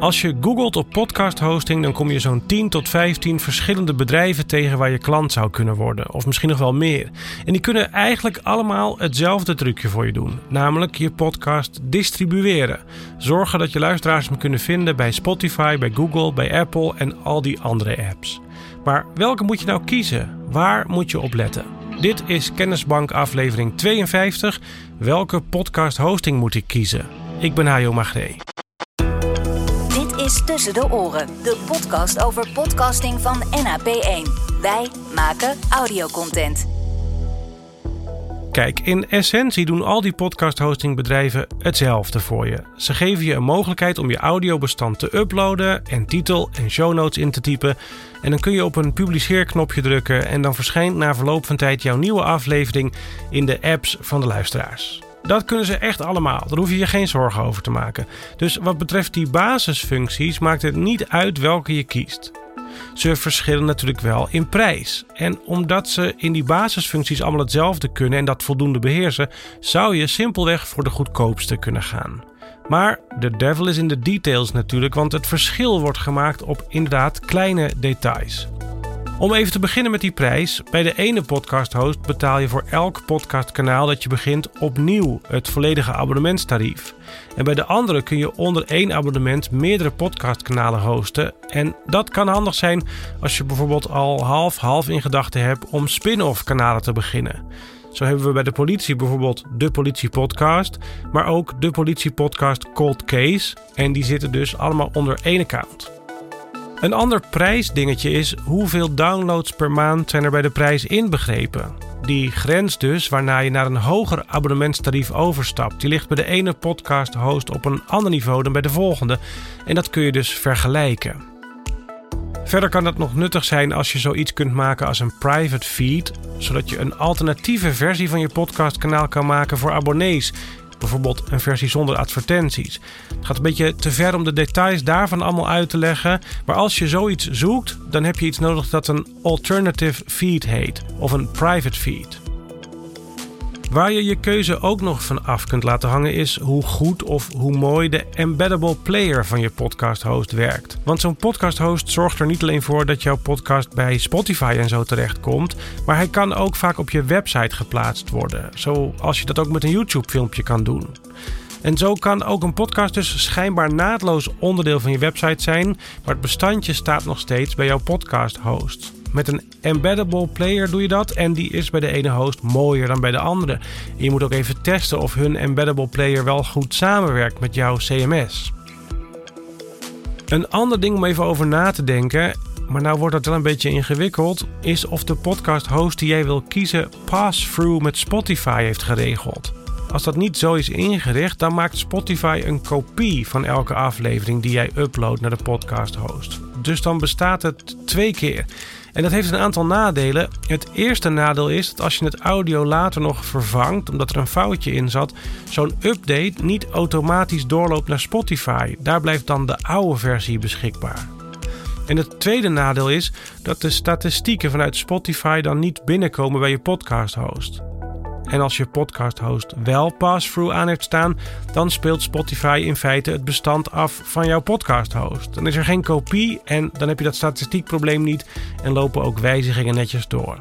Als je googelt op podcast hosting, dan kom je zo'n 10 tot 15 verschillende bedrijven tegen waar je klant zou kunnen worden, of misschien nog wel meer. En die kunnen eigenlijk allemaal hetzelfde trucje voor je doen, namelijk je podcast distribueren. Zorgen dat je luisteraars me kunnen vinden bij Spotify, bij Google, bij Apple en al die andere apps. Maar welke moet je nou kiezen? Waar moet je op letten? Dit is Kennisbank aflevering 52. Welke podcast hosting moet ik kiezen? Ik ben Hajo Magree. Is Tussen de Oren, de podcast over podcasting van NAP1. Wij maken audiocontent. Kijk, in essentie doen al die podcast hostingbedrijven hetzelfde voor je. Ze geven je een mogelijkheid om je audiobestand te uploaden en titel en show notes in te typen. En dan kun je op een publiceerknopje drukken en dan verschijnt na verloop van tijd jouw nieuwe aflevering in de apps van de luisteraars. Dat kunnen ze echt allemaal. Daar hoef je je geen zorgen over te maken. Dus wat betreft die basisfuncties maakt het niet uit welke je kiest. Ze verschillen natuurlijk wel in prijs. En omdat ze in die basisfuncties allemaal hetzelfde kunnen en dat voldoende beheersen, zou je simpelweg voor de goedkoopste kunnen gaan. Maar de devil is in de details natuurlijk, want het verschil wordt gemaakt op inderdaad kleine details. Om even te beginnen met die prijs. Bij de ene podcast-host betaal je voor elk podcastkanaal dat je begint opnieuw het volledige abonnementstarief. En bij de andere kun je onder één abonnement meerdere podcastkanalen hosten. En dat kan handig zijn als je bijvoorbeeld al half-half in gedachten hebt om spin-off kanalen te beginnen. Zo hebben we bij de politie bijvoorbeeld de Politie Podcast, maar ook de Politie Podcast Cold Case. En die zitten dus allemaal onder één account. Een ander prijsdingetje is hoeveel downloads per maand zijn er bij de prijs inbegrepen. Die grens dus waarna je naar een hoger abonnementstarief overstapt, die ligt bij de ene podcast host op een ander niveau dan bij de volgende. En dat kun je dus vergelijken. Verder kan dat nog nuttig zijn als je zoiets kunt maken als een private feed, zodat je een alternatieve versie van je podcastkanaal kan maken voor abonnees Bijvoorbeeld een versie zonder advertenties. Het gaat een beetje te ver om de details daarvan allemaal uit te leggen. Maar als je zoiets zoekt, dan heb je iets nodig dat een alternative feed heet. Of een private feed. Waar je je keuze ook nog van af kunt laten hangen is hoe goed of hoe mooi de embeddable player van je podcast host werkt. Want zo'n podcast host zorgt er niet alleen voor dat jouw podcast bij Spotify en zo terechtkomt, maar hij kan ook vaak op je website geplaatst worden, zoals je dat ook met een YouTube filmpje kan doen. En zo kan ook een podcast dus schijnbaar naadloos onderdeel van je website zijn, maar het bestandje staat nog steeds bij jouw podcast host. Met een embeddable player doe je dat en die is bij de ene host mooier dan bij de andere. Je moet ook even testen of hun embeddable player wel goed samenwerkt met jouw CMS. Een ander ding om even over na te denken, maar nou wordt dat wel een beetje ingewikkeld, is of de podcast host die jij wil kiezen pass-through met Spotify heeft geregeld. Als dat niet zo is ingericht, dan maakt Spotify een kopie van elke aflevering die jij uploadt naar de podcast host. Dus dan bestaat het twee keer. En dat heeft een aantal nadelen. Het eerste nadeel is dat als je het audio later nog vervangt, omdat er een foutje in zat, zo'n update niet automatisch doorloopt naar Spotify. Daar blijft dan de oude versie beschikbaar. En het tweede nadeel is dat de statistieken vanuit Spotify dan niet binnenkomen bij je podcast host. En als je podcast host wel pass-through aan heeft staan, dan speelt Spotify in feite het bestand af van jouw podcast host. Dan is er geen kopie en dan heb je dat statistiekprobleem niet en lopen ook wijzigingen netjes door.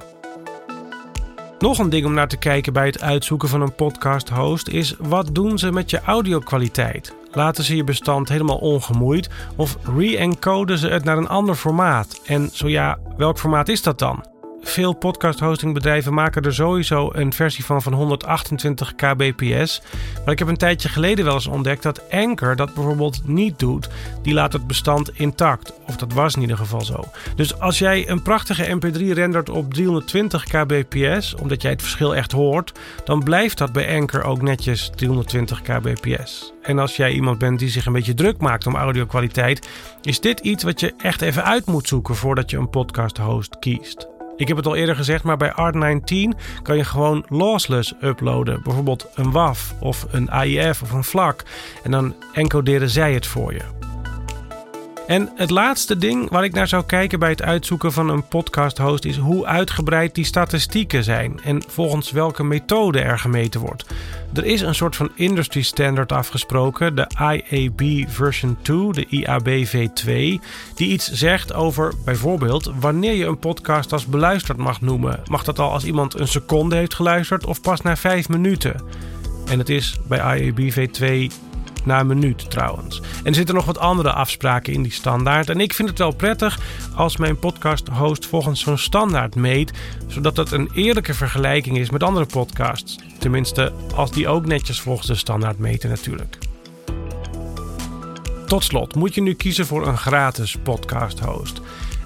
Nog een ding om naar te kijken bij het uitzoeken van een podcast host is wat doen ze met je audiokwaliteit? Laten ze je bestand helemaal ongemoeid of re-encoden ze het naar een ander formaat? En zo ja, welk formaat is dat dan? Veel podcast hostingbedrijven maken er sowieso een versie van van 128 kbps. Maar ik heb een tijdje geleden wel eens ontdekt dat Anchor dat bijvoorbeeld niet doet. Die laat het bestand intact. Of dat was in ieder geval zo. Dus als jij een prachtige mp3 rendert op 320 kbps, omdat jij het verschil echt hoort, dan blijft dat bij Anchor ook netjes 320 kbps. En als jij iemand bent die zich een beetje druk maakt om audio-kwaliteit, is dit iets wat je echt even uit moet zoeken voordat je een podcast host kiest. Ik heb het al eerder gezegd, maar bij Art19 kan je gewoon lossless uploaden. Bijvoorbeeld een WAV of een AIF of een vlak. En dan encoderen zij het voor je. En het laatste ding waar ik naar zou kijken bij het uitzoeken van een podcast host is hoe uitgebreid die statistieken zijn en volgens welke methode er gemeten wordt. Er is een soort van industry standard afgesproken, de IAB version 2, de IABV2, die iets zegt over bijvoorbeeld wanneer je een podcast als beluisterd mag noemen. Mag dat al als iemand een seconde heeft geluisterd of pas na vijf minuten? En het is bij IABV2 na een minuut trouwens. En er zitten nog wat andere afspraken in die standaard. En ik vind het wel prettig als mijn podcast-host volgens zo'n standaard meet, zodat het een eerlijke vergelijking is met andere podcasts. Tenminste, als die ook netjes volgens de standaard meten natuurlijk. Tot slot, moet je nu kiezen voor een gratis podcast-host.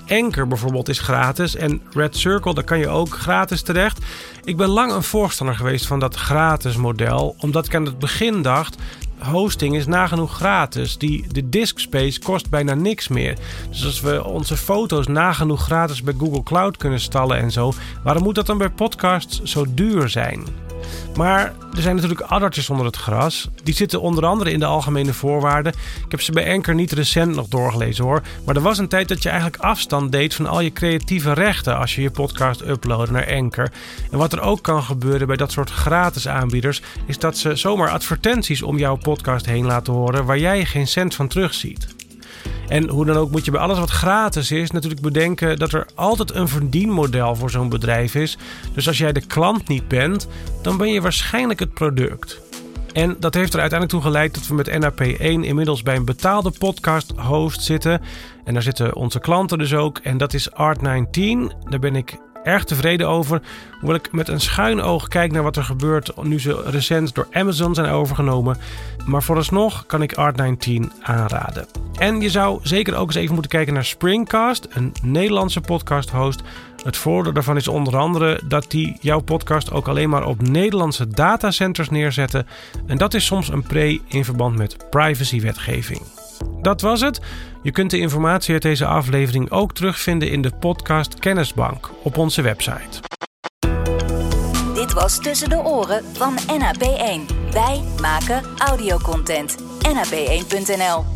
Anchor bijvoorbeeld is gratis en Red Circle, daar kan je ook gratis terecht. Ik ben lang een voorstander geweest van dat gratis model, omdat ik aan het begin dacht hosting is nagenoeg gratis. Die, de disk space kost bijna niks meer. Dus als we onze foto's nagenoeg gratis bij Google Cloud kunnen stallen en zo, waarom moet dat dan bij podcasts zo duur zijn? Maar er zijn natuurlijk addertjes onder het gras. Die zitten onder andere in de algemene voorwaarden. Ik heb ze bij Anchor niet recent nog doorgelezen hoor. Maar er was een tijd dat je eigenlijk afstand deed van al je creatieve rechten als je je podcast uploadde naar Anchor. En wat er ook kan gebeuren bij dat soort gratis aanbieders, is dat ze zomaar advertenties om jouw podcast heen laten horen waar jij geen cent van terugziet. En hoe dan ook moet je bij alles wat gratis is natuurlijk bedenken dat er altijd een verdienmodel voor zo'n bedrijf is. Dus als jij de klant niet bent, dan ben je waarschijnlijk het product. En dat heeft er uiteindelijk toe geleid dat we met NAP1 inmiddels bij een betaalde podcast host zitten. En daar zitten onze klanten dus ook. En dat is Art19. Daar ben ik erg tevreden over. Hoewel ik met een schuin oog kijk naar wat er gebeurt nu ze recent door Amazon zijn overgenomen. Maar vooralsnog kan ik Art19 aanraden. En je zou zeker ook eens even moeten kijken naar Springcast, een Nederlandse podcast host. Het voordeel daarvan is onder andere dat die jouw podcast ook alleen maar op Nederlandse datacenters neerzetten. En dat is soms een pre in verband met privacywetgeving. Dat was het. Je kunt de informatie uit deze aflevering ook terugvinden in de podcast Kennisbank op onze website. Dit was Tussen de Oren van NAP1. Wij maken audiocontent. NAP1.nl